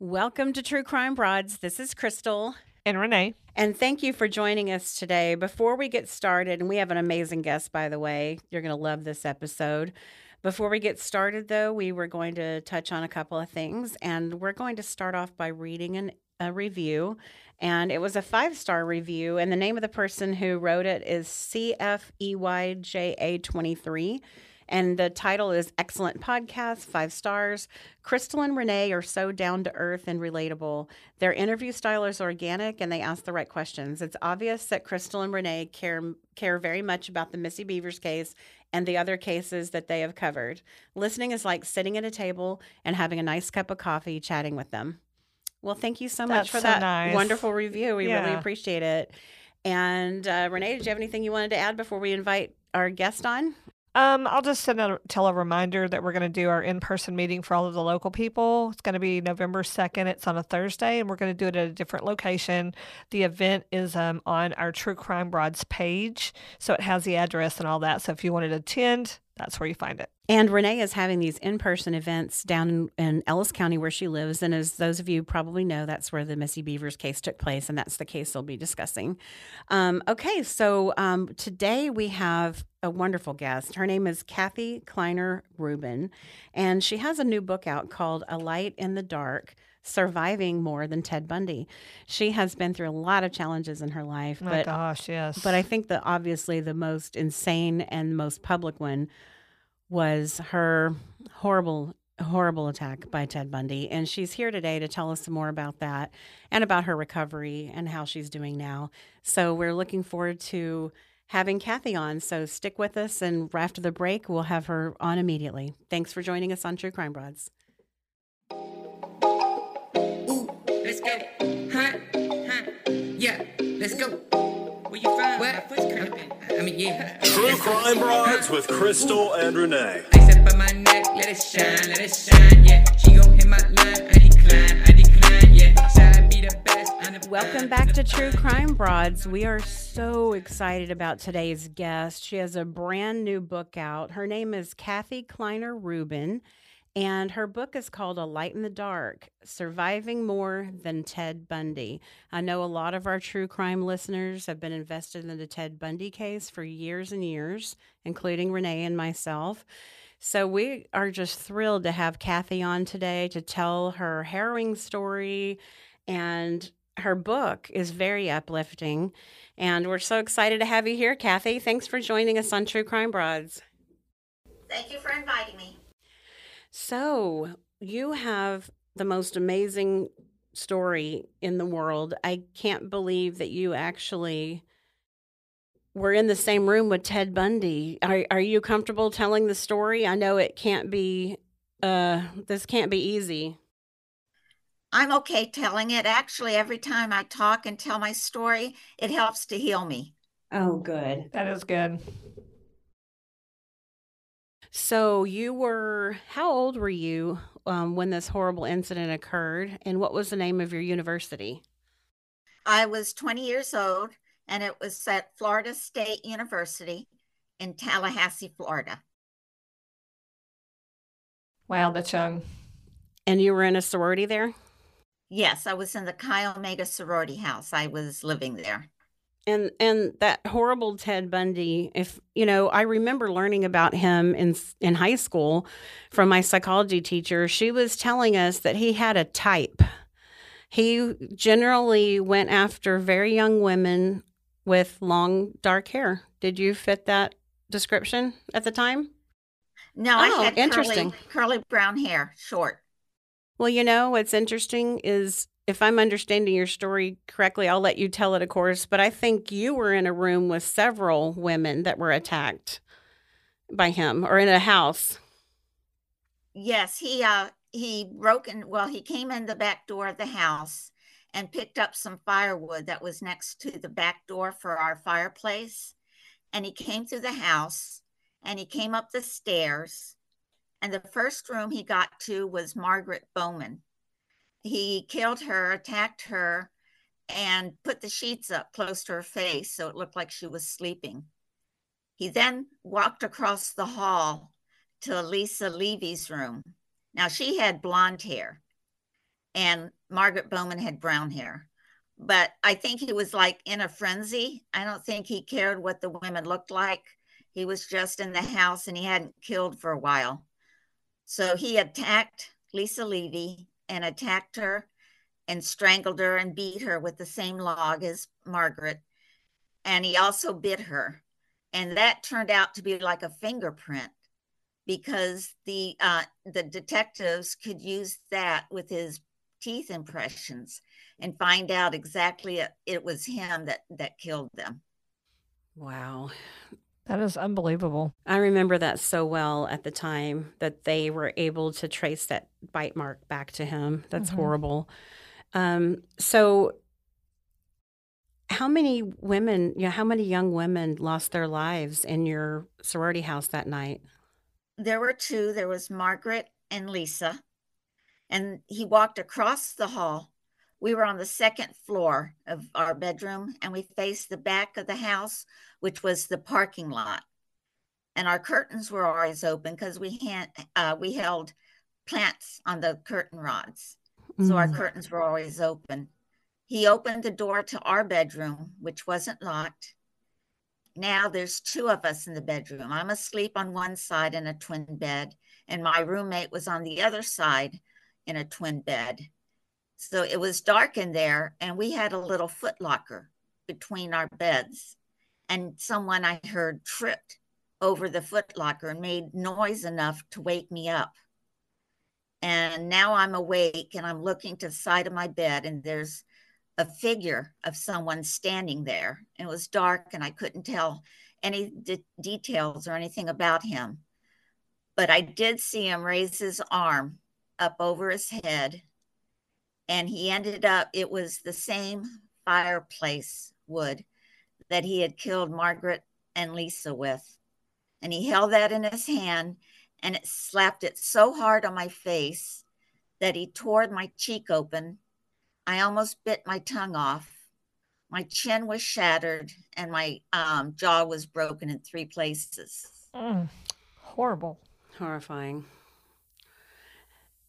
Welcome to True Crime Broads. This is Crystal. And Renee. And thank you for joining us today. Before we get started, and we have an amazing guest, by the way, you're going to love this episode. Before we get started, though, we were going to touch on a couple of things, and we're going to start off by reading an, a review. And it was a five star review, and the name of the person who wrote it is CFEYJA23. And the title is Excellent Podcast, five stars. Crystal and Renee are so down to earth and relatable. Their interview style is organic and they ask the right questions. It's obvious that Crystal and Renee care, care very much about the Missy Bevers case and the other cases that they have covered. Listening is like sitting at a table and having a nice cup of coffee chatting with them. Well, thank you so much That's for so that nice. wonderful review. We really appreciate it. And uh, Renee, did you have anything you wanted to add before we invite our guest on? Um, I'll just send a tell a reminder that we're going to do our in-person meeting for all of the local people. It's going to be November 2nd. It's on a Thursday, and we're going to do it at a different location. The event is um, on our True Crime Broads page, so it has the address and all that. So if you wanted to attend, that's where you find it. And Renee is having these in person events down in, in Ellis County where she lives. And as those of you probably know, that's where the Missy Bevers case took place. And that's the case they'll be discussing. Um, okay, so um, today we have a wonderful guest. Her name is Kathy Kleiner Rubin. And she has a new book out called A Light in the Dark Surviving More Than Ted Bundy. She has been through a lot of challenges in her life. Oh my but gosh, yes. but I think that obviously the most insane and most public one was her horrible, horrible attack by Ted Bundy. And she's here today to tell us some more about that and about her recovery and how she's doing now. So we're looking forward to having Kathy on. So stick with us. And after the break, we'll have her on immediately. Thanks for joining us on True Crime Broads. Let's go. Huh? Huh? Yeah, let's go. Cramping. I. True Crime Broads with Crystal and Renee. Ice up on my neck, let it shine, let it shine, yeah. She gon' hit my line, I decline, I decline, yeah. Should be the best? Welcome back to True Crime Broads. We are so excited about today's guest. She has a brand new book out. Her name is Kathy Kleiner Rubin, and her book is called A Light in the Dark Surviving More Than Ted Bundy. I know a lot of our true crime listeners have been invested in the Ted Bundy case for years and years, including Renee and myself. So we are just thrilled to have Kathy on today to tell her harrowing story and her book is very uplifting. And we're so excited to have you here, Kathy. Thanks for joining us on True Crime Broads. Thank you for inviting me. So, you have the most amazing story in the world. I can't believe that you actually were in the same room with Ted Bundy. Are, are you comfortable telling the story? I know it can't be, uh, this can't be easy. I'm okay telling it. Actually, every time I talk and tell my story, it helps to heal me. Oh, good. that is good. So you were, how old were you um, when this horrible incident occurred? And what was the name of your university? I was 20 years old, and it was at Florida State University in Tallahassee, Florida. Wow, that's young. And you were in a sorority there? Yes, I was in the Chi Omega sorority house. I was living there. And and that horrible Ted Bundy, if you know, I remember learning about him in in high school from my psychology teacher. She was telling us that he had a type. He generally went after very young women with long dark hair. Did you fit that description at the time? No, Oh, I had interesting. curly, curly brown hair, short. Well, you know, what's interesting is if I'm understanding your story correctly, I'll let you tell it, of course, but I think you were in a room with several women that were attacked by him or in a house. Yes, he uh he broke in well, he came in the back door of the house and picked up some firewood that was next to the back door for our fireplace. And he came through the house and he came up the stairs. And the first room he got to was Margaret Bowman. He killed her, attacked her, and put the sheets up close to her face so it looked like she was sleeping. He then walked across the hall to Lisa Levy's room. Now she had blonde hair. and Margaret Bowman had brown hair. But I think he was like in a frenzy. I don't think he cared what the women looked like. He was just in the house and he hadn't killed for a while. So he attacked Lisa Levy and attacked her and strangled her and beat her with the same log as Margaret. And he also bit her. And that turned out to be like a fingerprint because the uh, the detectives could use that with his teeth impressions and find out exactly it, it was him that that killed them. Wow. That is unbelievable. I remember that so well at the time that they were able to trace that bite mark back to him. That's Mhm. horrible. Um, so, how many women, you know, how many young women lost their lives in your sorority house that night? There were two. There was Margaret and Lisa, and he walked across the hall. We were on the second floor of our bedroom, and we faced the back of the house, which was the parking lot. And our curtains were always open because we had uh, we held plants on the curtain rods. so our Mm. curtains were always open. He opened the door to our bedroom, which wasn't locked. Now there's two of us in the bedroom. I'm asleep on one side in a twin bed, and my roommate was on the other side in a twin bed. So it was dark in there, and we had a little foot locker between our beds. And someone I heard tripped over the foot locker and made noise enough to wake me up. And now I'm awake and I'm looking to the side of my bed, and there's a figure of someone standing there. It was dark, and I couldn't tell any de- details or anything about him. But I did see him raise his arm up over his head, and he ended up, it was the same fireplace wood that he had killed Margaret and Lisa with. And he held that in his hand and it slapped it so hard on my face that he tore my cheek open. I almost bit my tongue off. My chin was shattered and my um, jaw was broken in three places. Mm, horrible. Horrifying.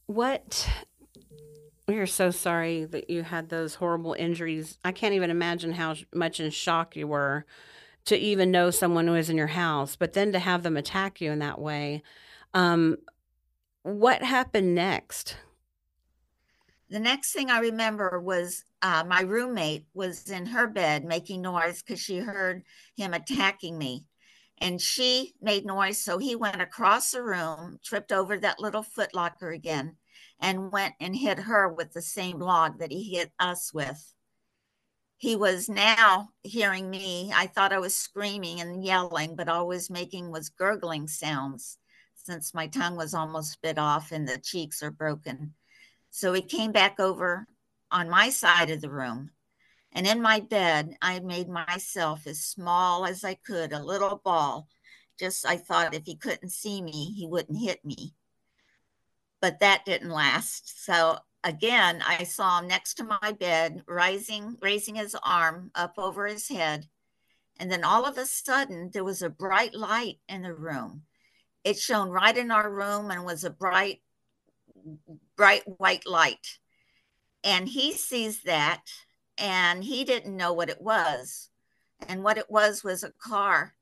What? We are so sorry that you had those horrible injuries. I can't even imagine how much in shock you were to even know someone was in your house, but then to have them attack you in that way. Um, what happened next? The next thing I remember was uh, my roommate was in her bed making noise because she heard him attacking me. And she made noise. So he went across the room, tripped over that little footlocker again, and went and hit her with the same log that he hit us with. He was now hearing me. I thought I was screaming and yelling, but all I was making was gurgling sounds since my tongue was almost bit off and the cheeks are broken. So he came back over on my side of the room. And in my bed, I made myself as small as I could, a little ball. Just I thought if he couldn't see me, he wouldn't hit me. But that didn't last. So again, I saw him next to my bed, rising, raising his arm up over his head. And then all of a sudden, there was a bright light in the room. It shone right in our room and was a bright, bright white light. And he sees that and he didn't know what it was. And what it was was a car,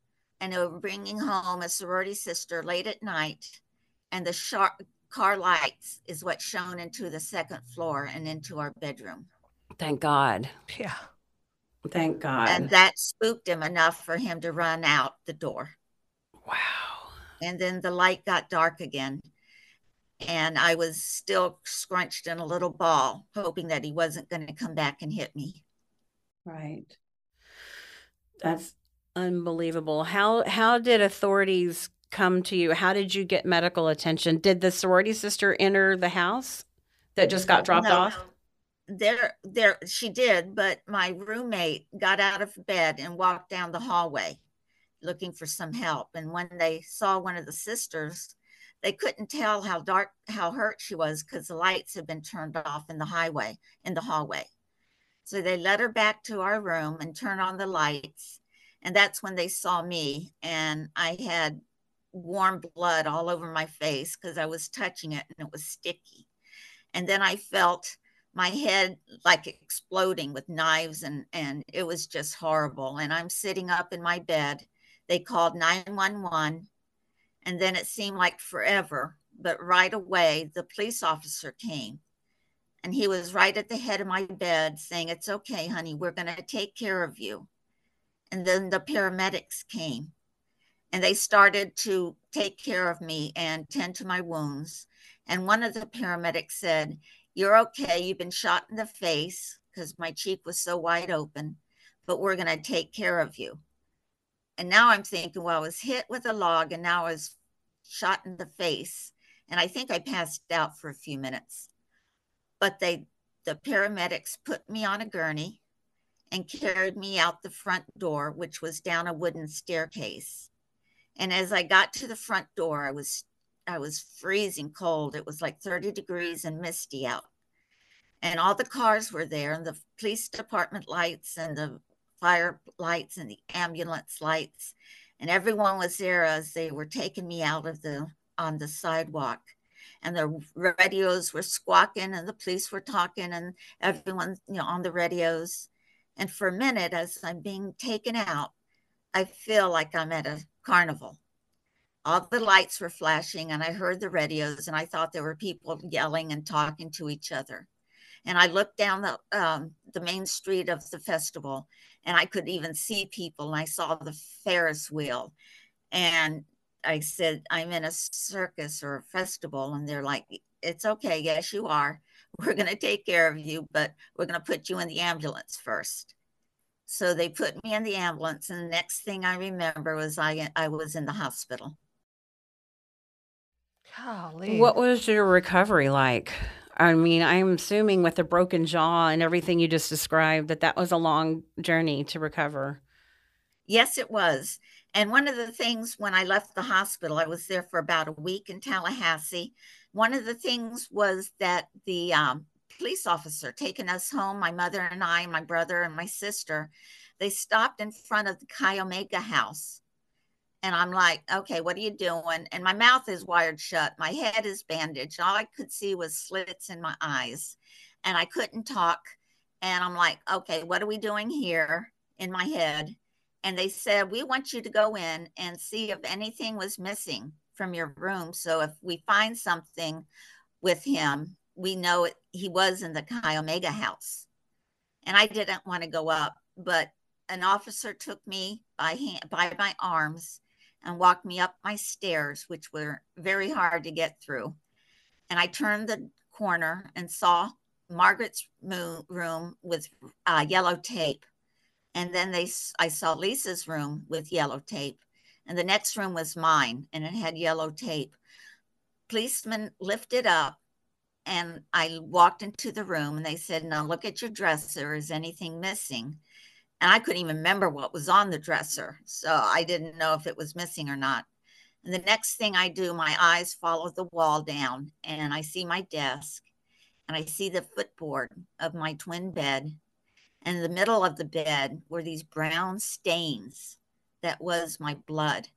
and they were bringing home a sorority sister late at night. And the sharp car lights is what shone into the second floor and into our bedroom. Thank God. Yeah. Thank God. And that spooked him enough for him to run out the door. wow. And then the light got dark again. And I was still scrunched in a little ball, hoping that he wasn't going to come back and hit me. Right. That's unbelievable. How how did authorities come to you? How did you get medical attention? Did the sorority sister enter the house that just got dropped No. off? There, there, she did, but my roommate got out of bed and walked down the hallway looking for some help. And when they saw one of the sisters, they couldn't tell how dark, how hurt she was because the lights had been turned off in the highway, in the hallway. So they led her back to our room and turned on the lights. And that's when they saw me. And I had warm blood all over my face because I was touching it and it was sticky. And then I felt my head like exploding with knives and and it was just horrible. And i'm sitting up in my bed. They called 911 and then it seemed like forever but right away the police officer came and he was right at the head of my bed saying it's okay honey we're going to take care of you. And then the paramedics came and they started to take care of me and tend to my wounds and one of the paramedics said you're okay. You've been shot in the face because my cheek was so wide open, but we're going to take care of you. And now I'm thinking, well, I was hit with a log and now I was shot in the face. And I think I passed out for a few minutes. But they, the paramedics put me on a gurney and carried me out the front door, which was down a wooden staircase. And as I got to the front door, I was I was freezing cold. It was like 30 degrees and misty out. And all the cars were there, and the police department lights, and the fire lights, and the ambulance lights. And everyone was there as they were taking me out of the on the sidewalk. And the radios were squawking, and the police were talking, and everyone, you know, on the radios. And for a minute, as I'm being taken out, I feel like I'm at a carnival all the lights were flashing and I heard the radios and I thought there were people yelling and talking to each other. And I looked down the um, the main street of the festival and I could even see people and I saw the Ferris wheel. And I said, I'm in a circus or a festival. And they're like, it's okay. Yes, you are. We're going to take care of you, but we're going to put you in the ambulance first. So they put me in the ambulance. And the next thing I remember was I, I was in the hospital. Golly. What was your recovery like? I mean, I'm assuming with the broken jaw and everything you just described that that was a long journey to recover. Yes, it was. And one of the things when I left the hospital, I was there for about a week in Tallahassee. One of the things was that the um, police officer taking us home, my mother and I, my brother and my sister, they stopped in front of the Chi Omega house and I'm like, okay, what are you doing? And my mouth is wired shut. My head is bandaged. All I could see was slits in my eyes and I couldn't talk. And I'm like, okay, what are we doing here in my head? And they said, we want you to go in and see if anything was missing from your room. So if we find something with him, we know it, he was in the Chi Omega house. And I didn't want to go up, but an officer took me by hand, by my arms and walked me up my stairs, which were very hard to get through. And I turned the corner and saw Margaret's room with uh, yellow tape. And then they, I saw Lisa's room with yellow tape. And the next room was mine, and it had yellow tape. Policeman lifted up, and I walked into the room, and they said, "Now look at your dresser. Is anything missing?" and I couldn't even remember what was on the dresser. So I didn't know if it was missing or not. And the next thing I do, my eyes follow the wall down and I see my desk and I see the footboard of my twin bed. And in the middle of the bed were these brown stains that was my blood.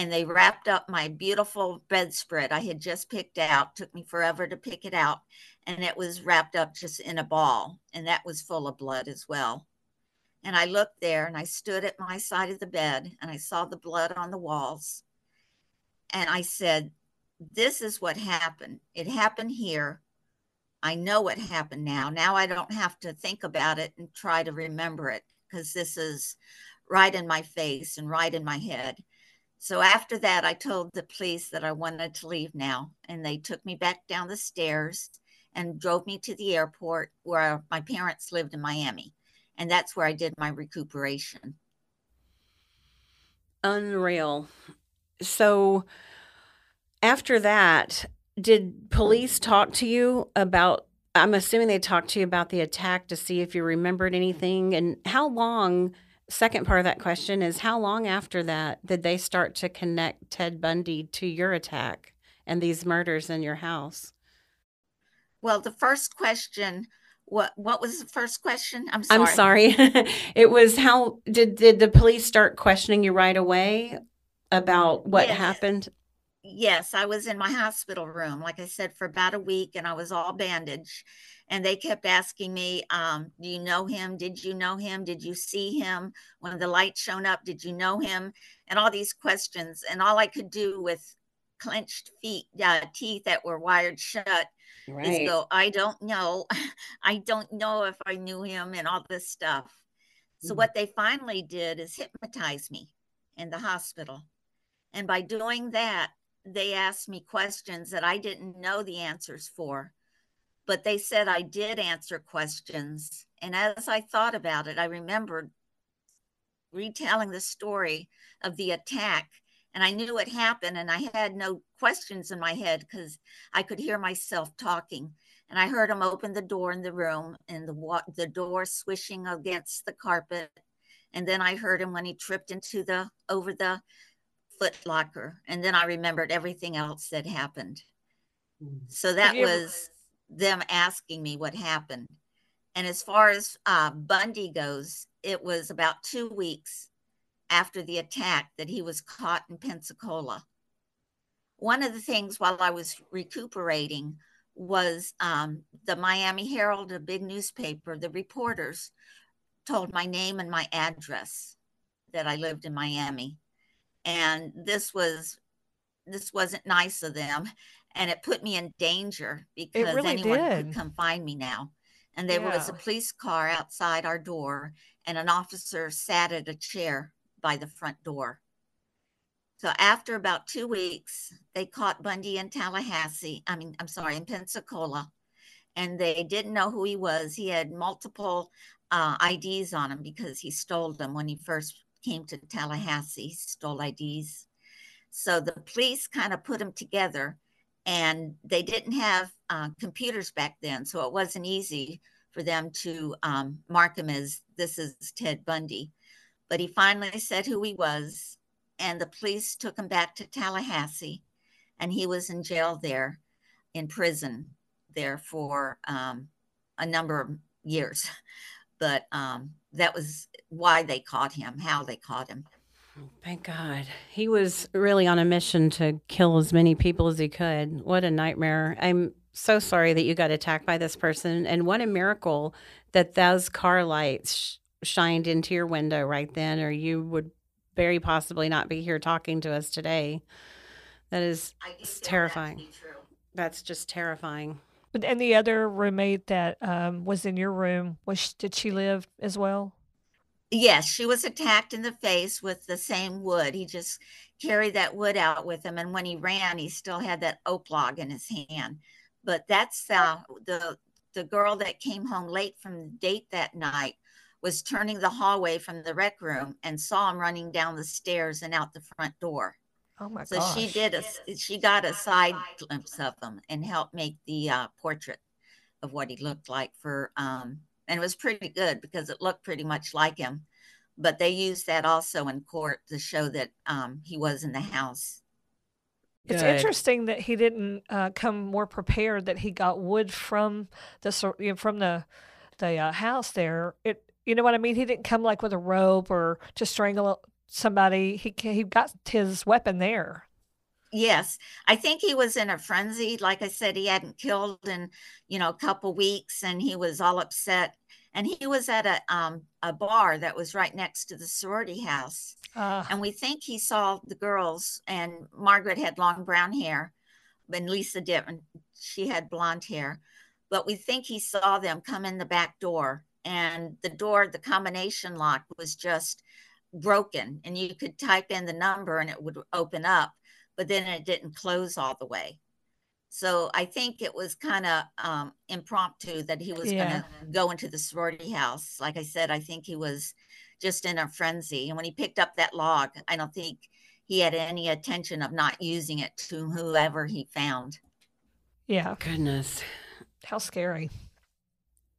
And they wrapped up my beautiful bedspread I had just picked out. Took me forever to pick it out. And it was wrapped up just in a ball. And that was full of blood as well. And I looked there and I stood at my side of the bed and I saw the blood on the walls. And I said, This is what happened. It happened here. I know what happened now. Now I don't have to think about it and try to remember it because this is right in my face and right in my head. So after that, I told the police that I wanted to leave now. And they took me back down the stairs and drove me to the airport where my parents lived in Miami and that's where I did my recuperation. Unreal. So after that, did police talk to you about I'm assuming they talked to you about the attack to see if you remembered anything and how long second part of that question is how long after that did they start to connect Ted Bundy to your attack and these murders in your house? Well, the first question what what was the first question? I'm sorry. I'm sorry. it was how did did the police start questioning you right away about what Yes. happened? Yes, I was in my hospital room, like I said, for about a week, and I was all bandaged. And they kept asking me, um, "Do you know him? Did you know him? Did you see him when the light shone up? Did you know him?" And all these questions, and all I could do with clenched feet, uh, teeth that were wired shut, Right. is go, "I don't know, I don't know if I knew him," and all this stuff. So Mhm. what they finally did is hypnotize me in the hospital. And by doing that, they asked me questions that I didn't know the answers for. But they said I did answer questions. And as I thought about it, I remembered retelling the story of the attack. And I knew it happened, and I had no questions in my head because I could hear myself talking. And I heard him open the door in the room, and the the door swishing against the carpet. And then I heard him when he tripped into the over the foot locker. And then I remembered everything else that happened. So that ever- was them asking me what happened. And as far as uh, Bundy goes, it was about two weeks after the attack that he was caught in Pensacola. One of the things while I was recuperating was um, the Miami Herald, a big newspaper, the reporters told my name and my address that I lived in Miami. And this was this wasn't nice of them and it put me in danger because really anyone did. could come find me now. And there was a police car outside our door and an officer sat at a chair by the front door. So after about two weeks, they caught Bundy in Tallahassee. I mean, I'm sorry, in Pensacola, and they didn't know who he was. He had multiple uh, IDs on him because he stole them when he first came to Tallahassee. Stole IDs. So the police kind of put him together, and they didn't have uh, computers back then, so it wasn't easy for them to um, mark him as this is Ted Bundy. But he finally said who he was, and the police took him back to Tallahassee, and he was in jail there, in prison there for um, a number of years. But um, that was why they caught him, how they caught him. Oh, thank God. He was really on a mission to kill as many people as he could. What a nightmare. I'm so sorry that you got attacked by this person. And what a miracle that those car lights sh- shined into your window right then, or you would very possibly not be here talking to us today. That is, I do It's feel that to terrifying. that's just terrifying. But and the other roommate that um, was in your room was did she live as well? Yes, she was attacked in the face with the same wood. He just carried that wood out with him, and when he ran, he still had that oak log in his hand. But that's uh, the the girl that came home late from the date that night was turning the hallway from the rec room and saw him running down the stairs and out the front door. Oh my So gosh! she did a she got a side glimpse of him and helped make the uh, portrait of what he looked like for um and it was pretty good because it looked pretty much like him. But they used that also in court to show that um he was in the house. It's Good. interesting that he didn't uh, come more prepared. That he got wood from the sor- you know, from the the uh, house there. It you know what I mean. He didn't come like with a rope or to strangle somebody. He he got his weapon there. Yes, I think he was in a frenzy. Like I said, he hadn't killed in, you know, a couple weeks, and he was all upset. And he was at a um a bar that was right next to the sorority house. Uh, And we think he saw the girls, and Margaret had long brown hair, and Lisa didn't. She had blonde hair. But we think he saw them come in the back door, and the door, the combination lock was just broken, and you could type in the number and it would open up, but then it didn't close all the way. So I think it was kind of um, impromptu that he was Yeah. going to go into the sorority house. Like I said, I think he was just in a frenzy. And when he picked up that log, I don't think he had any intention of not using it to whoever he found. yeah. Goodness. How scary.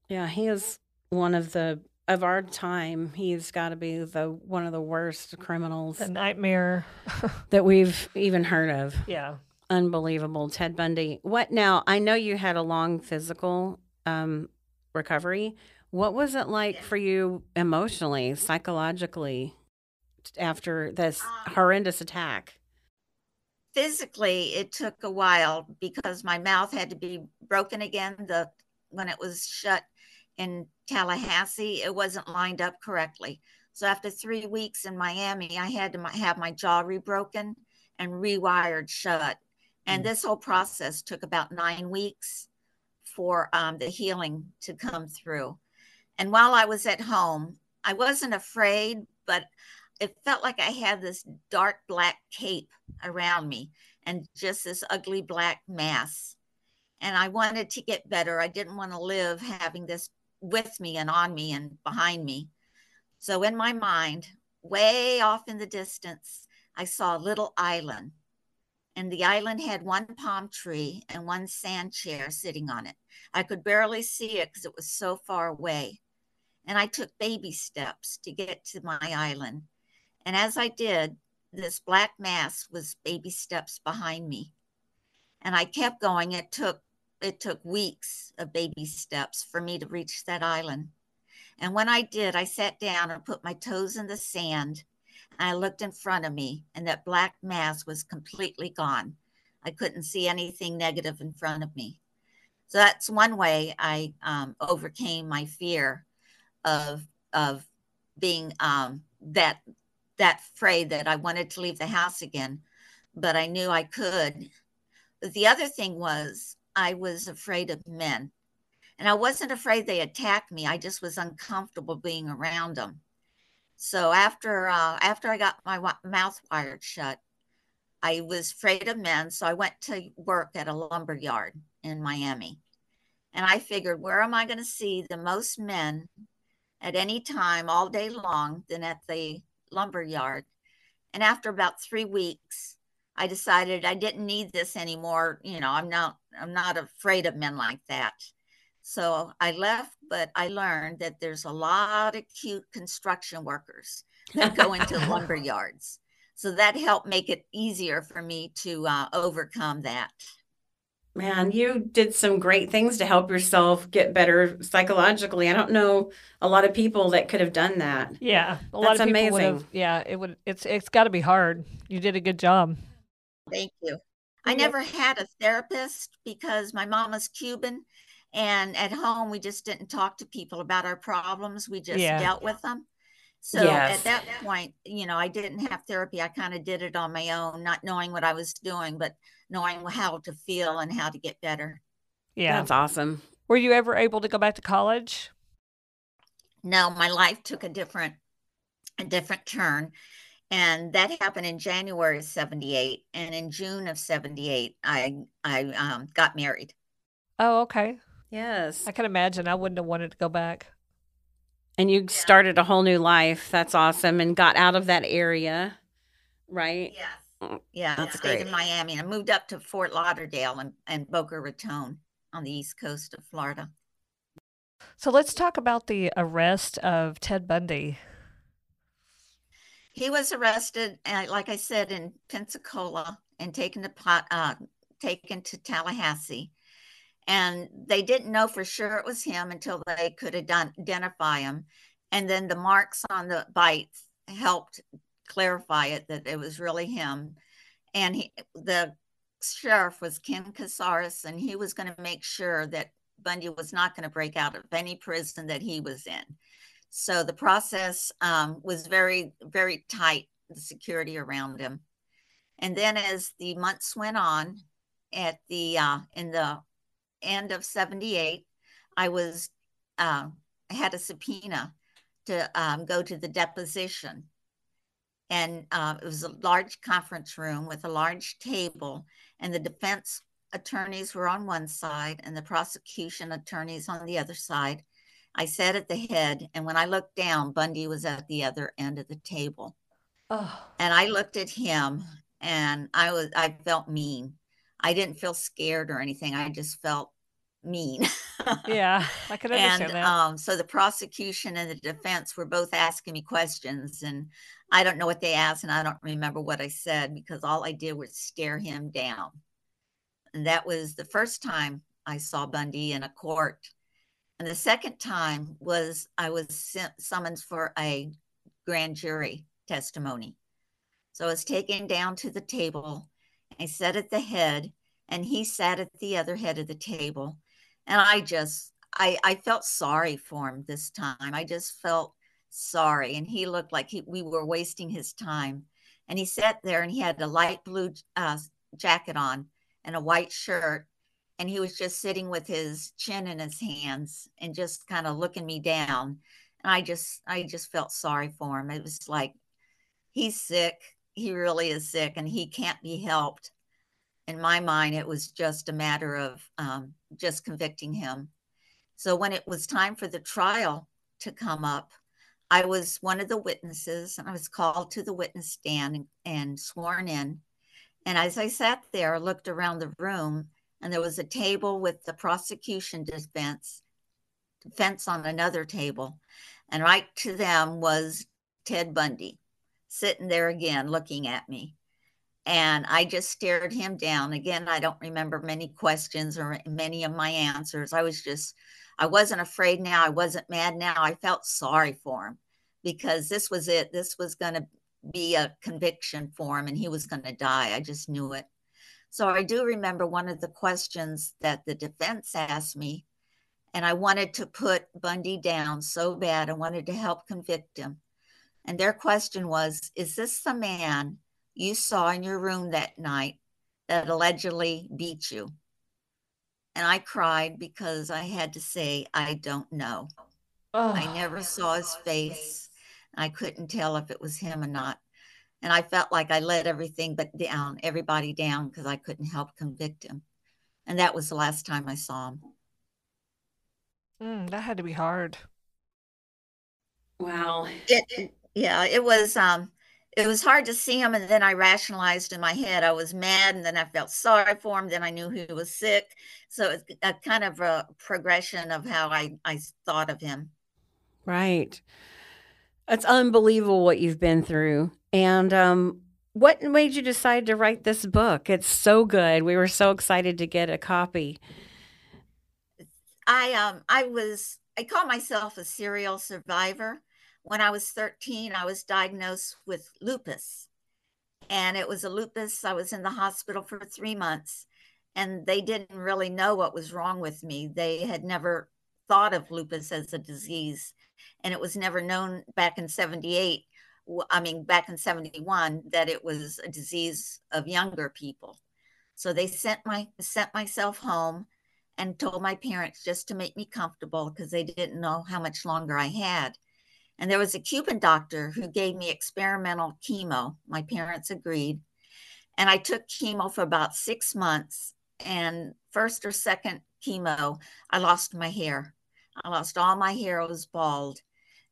Yeah, he is one of the of our time. He's got to be the one of the worst criminals The nightmare. that we've even heard of. yeah. Unbelievable, Ted Bundy. What now? I know you had a long physical um, recovery. What was it like Yeah. for you emotionally, psychologically, after this Um, horrendous attack? physically, it took a while because my mouth had to be broken again. The when it was shut in Tallahassee, it wasn't lined up correctly. So after three weeks in Miami, I had to have my jaw rebroken and rewired shut. And mm. this whole process took about nine weeks for um, the healing to come through. And while I was at home, I wasn't afraid, but it felt like I had this dark black cape around me and just this ugly black mass. And I wanted to get better. I didn't want to live having this with me and on me and behind me. So, in my mind, way off in the distance, I saw a little island. And the island had one palm tree and one sand chair sitting on it. I could barely see it because it was so far away. And I took baby steps to get to my island. And as I did, this black mass was baby steps behind me. And I kept going. It took it took weeks of baby steps for me to reach that island. And when I did, I sat down and put my toes in the sand. And I looked in front of me, and that black mass was completely gone. I couldn't see anything negative in front of me. So that's one way I um, overcame my fear of of being um, that that afraid that I wanted to leave the house again, but I knew I could. The other thing was I was afraid of men. And I wasn't afraid they attacked me. I just was uncomfortable being around them. So after uh, after I got my mouth wired shut, I was afraid of men. So I went to work at a lumber yard in Miami. And I figured, where am I going to see the most men at any time all day long than at the lumber yard? And after about three weeks, I decided I didn't need this anymore. You know, I'm not I'm not afraid of men like that. So I left, but I learned that there's a lot of cute construction workers that go into lumber yards. So that helped make it easier for me to uh, overcome that. Man, you did some great things to help yourself get better psychologically. I don't know a lot of people that could have done that. Yeah, a That's lot of people amazing. Yeah, it would. It's it's got to be hard. You did a good job. Thank you. I never had a therapist because my mom was Cuban and at home we just didn't talk to people about our problems. We just yeah. dealt with them. So yes. at that point, you know, I didn't have therapy. I kind of did it on my own, not knowing what I was doing, but knowing how to feel and how to get better. Yeah. That's awesome. Were you ever able to go back to college? No, my life took a different a different turn and that happened in January of 78 and in June of 78 I I um, got married. Oh, okay. Yes. I can imagine I wouldn't have wanted to go back. And you yeah. started a whole new life. That's awesome and got out of that area, right? Yes. Mm, yeah, That's I stayed great. in Miami and I moved up to Fort Lauderdale and, and Boca Raton on the east coast of Florida. So let's talk about the arrest of Ted Bundy. He was arrested, uh, like I said, in Pensacola and taken to uh, taken to Tallahassee. And they didn't know for sure it was him until they could identify him. And then the marks on the bites helped clarify it that it was really him. And he, the sheriff was Ken Katsaris, and he was going to make sure that Bundy was not going to break out of any prison that he was in. So the process um, was very, very tight, the security around him. And then as the months went on, at the uh, in the end of 78, I was uh, had a subpoena to um, go to the deposition. And uh, it was a large conference room with a large table, and the defense attorneys were on one side and the prosecution attorneys on the other side. I sat at the head, and when I looked down, Bundy was at the other end of the table. Oh. And I looked at him, and I was I felt mean. I didn't feel scared or anything. I just felt mean. yeah, I could understand and, that. Um, so the prosecution and the defense were both asking me questions, and I don't know what they asked, and I don't remember what I said because all I did was stare him down. And that was the first time I saw Bundy in a court and the second time was I was summoned for a grand jury testimony. So I was taken down to the table I sat at the head, and he sat at the other head of the table. And I just, I, I felt sorry for him this time. I just felt sorry. And he looked like he, we were wasting his time. And he sat there and he had a light blue uh, jacket on and a white shirt. And he was just sitting with his chin in his hands and just kind of looking me down. And I just, I just felt sorry for him. It was like, he's sick. He really is sick and he can't be helped. In my mind, it was just a matter of um, just convicting him. So when it was time for the trial to come up, I was one of the witnesses and I was called to the witness stand and, and sworn in. And as I sat there, looked around the room and there was a table with the prosecution defense defense on another table. And right to them was Ted Bundy sitting there again looking at me. And I just stared him down. Again, I don't remember many questions or many of my answers. I was just, I wasn't afraid now. I wasn't mad now. I felt sorry for him because this was it. This was going to be a conviction for him and he was going to die. I just knew it. So I do remember one of the questions that the defense asked me, and I wanted to put Bundy down so bad. I wanted to help convict him. And their question was Is this the man you saw in your room that night that allegedly beat you? And I cried because I had to say, I don't know. Oh. I never saw his face. I couldn't tell if it was him or not. And I felt like I let everything but down, everybody down, because I couldn't help convict him. And that was the last time I saw him. Mm, that had to be hard. Wow. It, yeah, it was um it was hard to see him and then I rationalized in my head. I was mad and then I felt sorry for him. Then I knew he was sick. So it's a kind of a progression of how I, I thought of him. Right. It's unbelievable what you've been through. And um, what made you decide to write this book? It's so good. We were so excited to get a copy. I um I was I call myself a serial survivor when I was 13, I was diagnosed with lupus. And it was a lupus. I was in the hospital for three months, and they didn't really know what was wrong with me. They had never thought of lupus as a disease, and it was never known back in 78. I mean, back in 71, that it was a disease of younger people. So they sent my sent myself home and told my parents just to make me comfortable because they didn't know how much longer I had. And there was a Cuban doctor who gave me experimental chemo. My parents agreed. And I took chemo for about six months. And first or second chemo, I lost my hair. I lost all my hair. I was bald.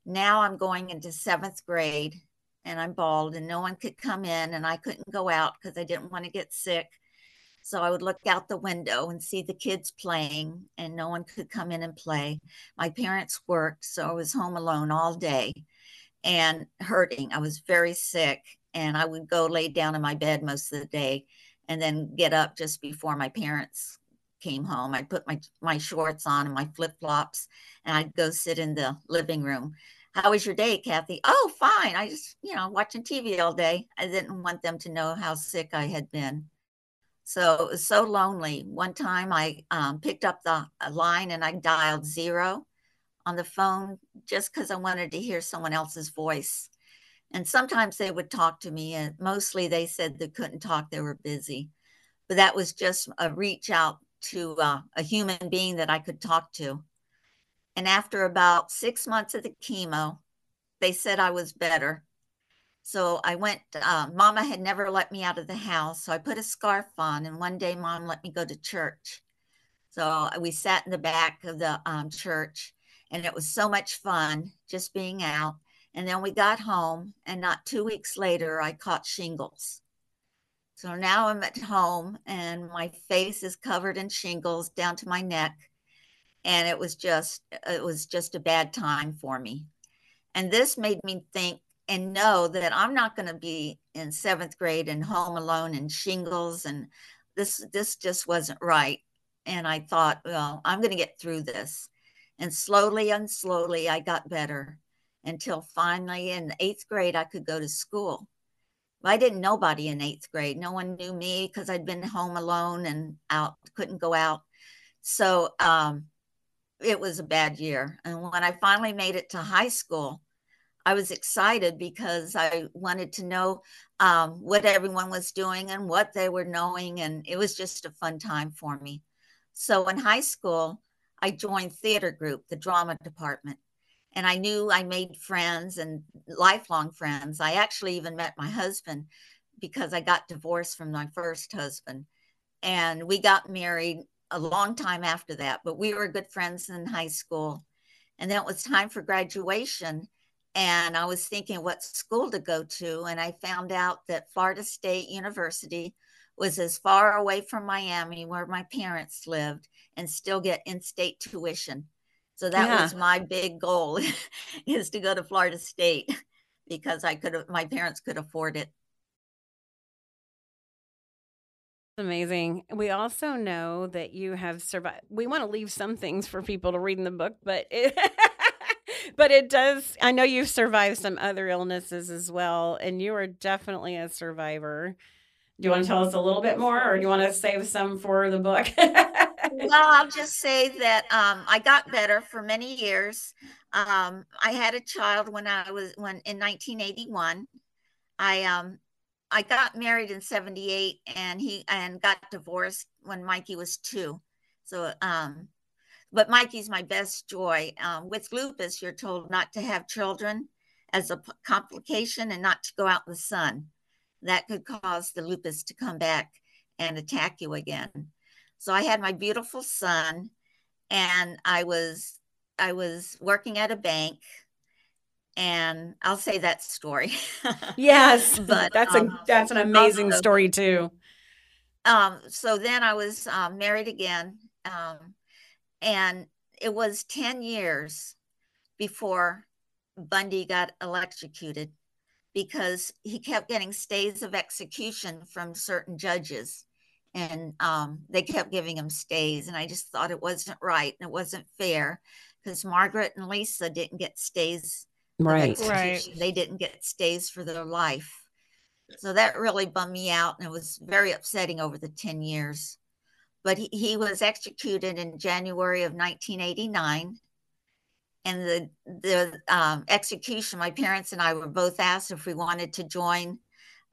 Now I'm going into seventh grade and I'm bald, and no one could come in, and I couldn't go out because I didn't want to get sick. So I would look out the window and see the kids playing, and no one could come in and play. My parents worked, so I was home alone all day and hurting. I was very sick, and I would go lay down in my bed most of the day and then get up just before my parents came home. I'd put my, my shorts on and my flip flops, and I'd go sit in the living room. How was your day, Kathy? Oh, fine. I just, you know, watching TV all day. I didn't want them to know how sick I had been. So it was so lonely. One time I um, picked up the line and I dialed zero on the phone just because I wanted to hear someone else's voice. And sometimes they would talk to me, and mostly they said they couldn't talk, they were busy. But that was just a reach out to uh, a human being that I could talk to. And after about six months of the chemo, they said I was better. So I went, uh, Mama had never let me out of the house. So I put a scarf on, and one day Mom let me go to church. So we sat in the back of the um, church, and it was so much fun just being out. And then we got home, and not two weeks later, I caught shingles. So now I'm at home, and my face is covered in shingles down to my neck. And it was just, it was just a bad time for me. And this made me think and know that I'm not going to be in seventh grade and home alone and shingles and this this just wasn't right. And I thought, well, I'm going to get through this. And slowly and slowly I got better until finally in eighth grade I could go to school. I didn't nobody in eighth grade. No one knew me because I'd been home alone and out, couldn't go out. So um, it was a bad year. And when I finally made it to high school, I was excited because I wanted to know um, what everyone was doing and what they were knowing. And it was just a fun time for me. So in high school, I joined theater group, the drama department. And I knew I made friends and lifelong friends. I actually even met my husband because I got divorced from my first husband. And we got married a long time after that, but we were good friends in high school. And then it was time for graduation. And I was thinking what school to go to. And I found out that Florida State University was as far away from Miami, where my parents lived, and still get in state tuition. So that yeah. was my big goal is to go to Florida State because I could my parents could afford it. Amazing. We also know that you have survived. We want to leave some things for people to read in the book, but it, but it does. I know you've survived some other illnesses as well, and you are definitely a survivor. Do you want to tell us a little bit more, or do you want to save some for the book? well, I'll just say that um, I got better for many years. Um, I had a child when I was when in 1981. I um, I got married in 78 and he and got divorced when Mikey was two. So um but Mikey's my best joy. Um, with lupus, you're told not to have children as a complication and not to go out in the sun that could cause the lupus to come back and attack you again. So I had my beautiful son and I was I was working at a bank and I'll say that story. yes, but that's um, a that's an amazing also, story too. Um so then I was um, married again um and it was 10 years before Bundy got electrocuted because he kept getting stays of execution from certain judges and um, they kept giving him stays and i just thought it wasn't right and it wasn't fair because margaret and lisa didn't get stays right. right. they didn't get stays for their life. So that really bummed me out and it was very upsetting over the 10 years. But he, he was executed in january of 1989 and the the um, execution, my parents and I were both asked if we wanted to join,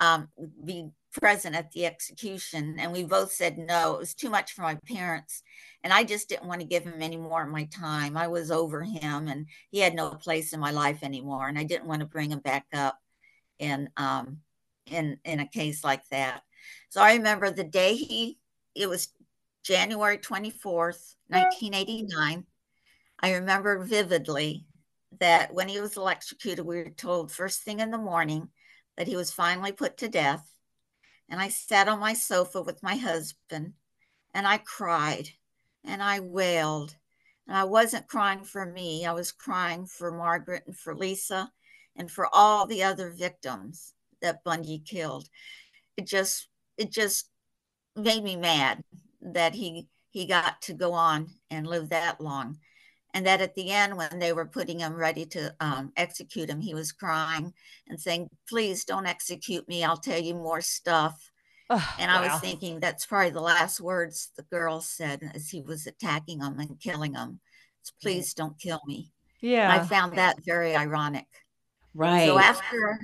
um, be present at the execution, and we both said no. It was too much for my parents, and I just didn't want to give him any more of my time. I was over him, and he had no place in my life anymore, and I didn't want to bring him back up in um, in in a case like that. So I remember the day he. It was January twenty fourth, nineteen eighty nine I remember vividly that when he was electrocuted, we were told first thing in the morning that he was finally put to death. And I sat on my sofa with my husband and I cried and I wailed. And I wasn't crying for me, I was crying for Margaret and for Lisa and for all the other victims that Bundy killed. It just, it just made me mad that he he got to go on and live that long and that at the end when they were putting him ready to um, execute him he was crying and saying please don't execute me. I'll tell you more stuff. Oh, and i wow. was thinking that's probably the last words the girl said as he was attacking him and killing him. Please don't kill me. Yeah and i found that very ironic. Right. so after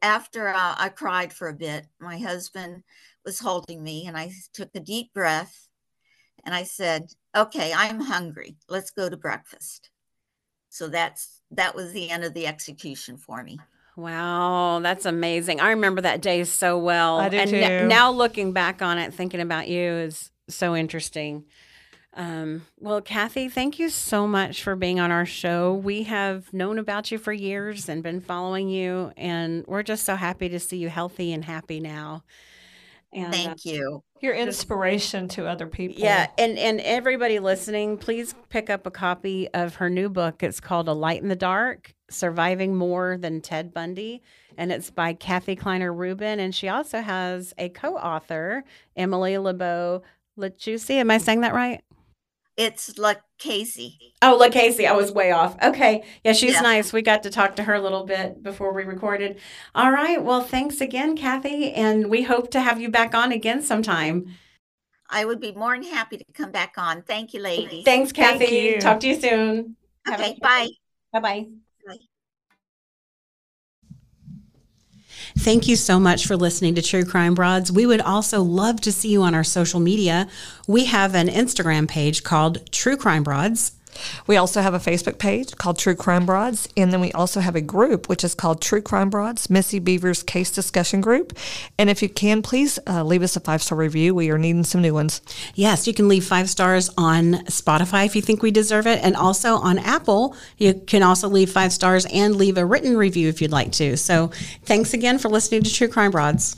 after uh, i cried for a bit my husband was holding me and i took a deep breath and i said okay, I'm hungry. Let's go to breakfast. So that's that was the end of the execution for me. Wow, that's amazing. I remember that day so well. I do and too. N- now looking back on it, thinking about you is so interesting. Um, well, Kathy, thank you so much for being on our show. We have known about you for years and been following you, and we're just so happy to see you healthy and happy now. And, Thank uh, you. Your inspiration to other people. Yeah, and and everybody listening, please pick up a copy of her new book. It's called A Light in the Dark: Surviving More Than Ted Bundy, and it's by Kathy Kleiner Rubin, and she also has a co-author, Emilie Le Beau Lachusi. Am I saying that right? It's like Casey. Oh, look, Casey, I was way off. Okay. Yeah, she's Yeah. nice. We got to talk to her a little bit before we recorded. All right. Well, thanks again, Kathy. And we hope to have you back on again sometime. I would be more than happy to come back on. Thank you, ladies. Thanks, Thank Kathy. you. Talk to you soon. Have a Okay, bye. Bye bye. Bye. Thank you so much for listening to True Crime Broads. We would also love to see you on our social media. We have an Instagram page called True Crime Broads. We also have a Facebook page called True Crime Broads, and then we also have a group which is called True Crime Broads Missy Bevers Case Discussion Group. And if you can, please uh, leave us a five star review. We are needing some new ones. Yes, you can leave five stars on Spotify if you think we deserve it. And also on Apple, you can also leave five stars and leave a written review if you'd like to. So thanks again for listening to True Crime Broads.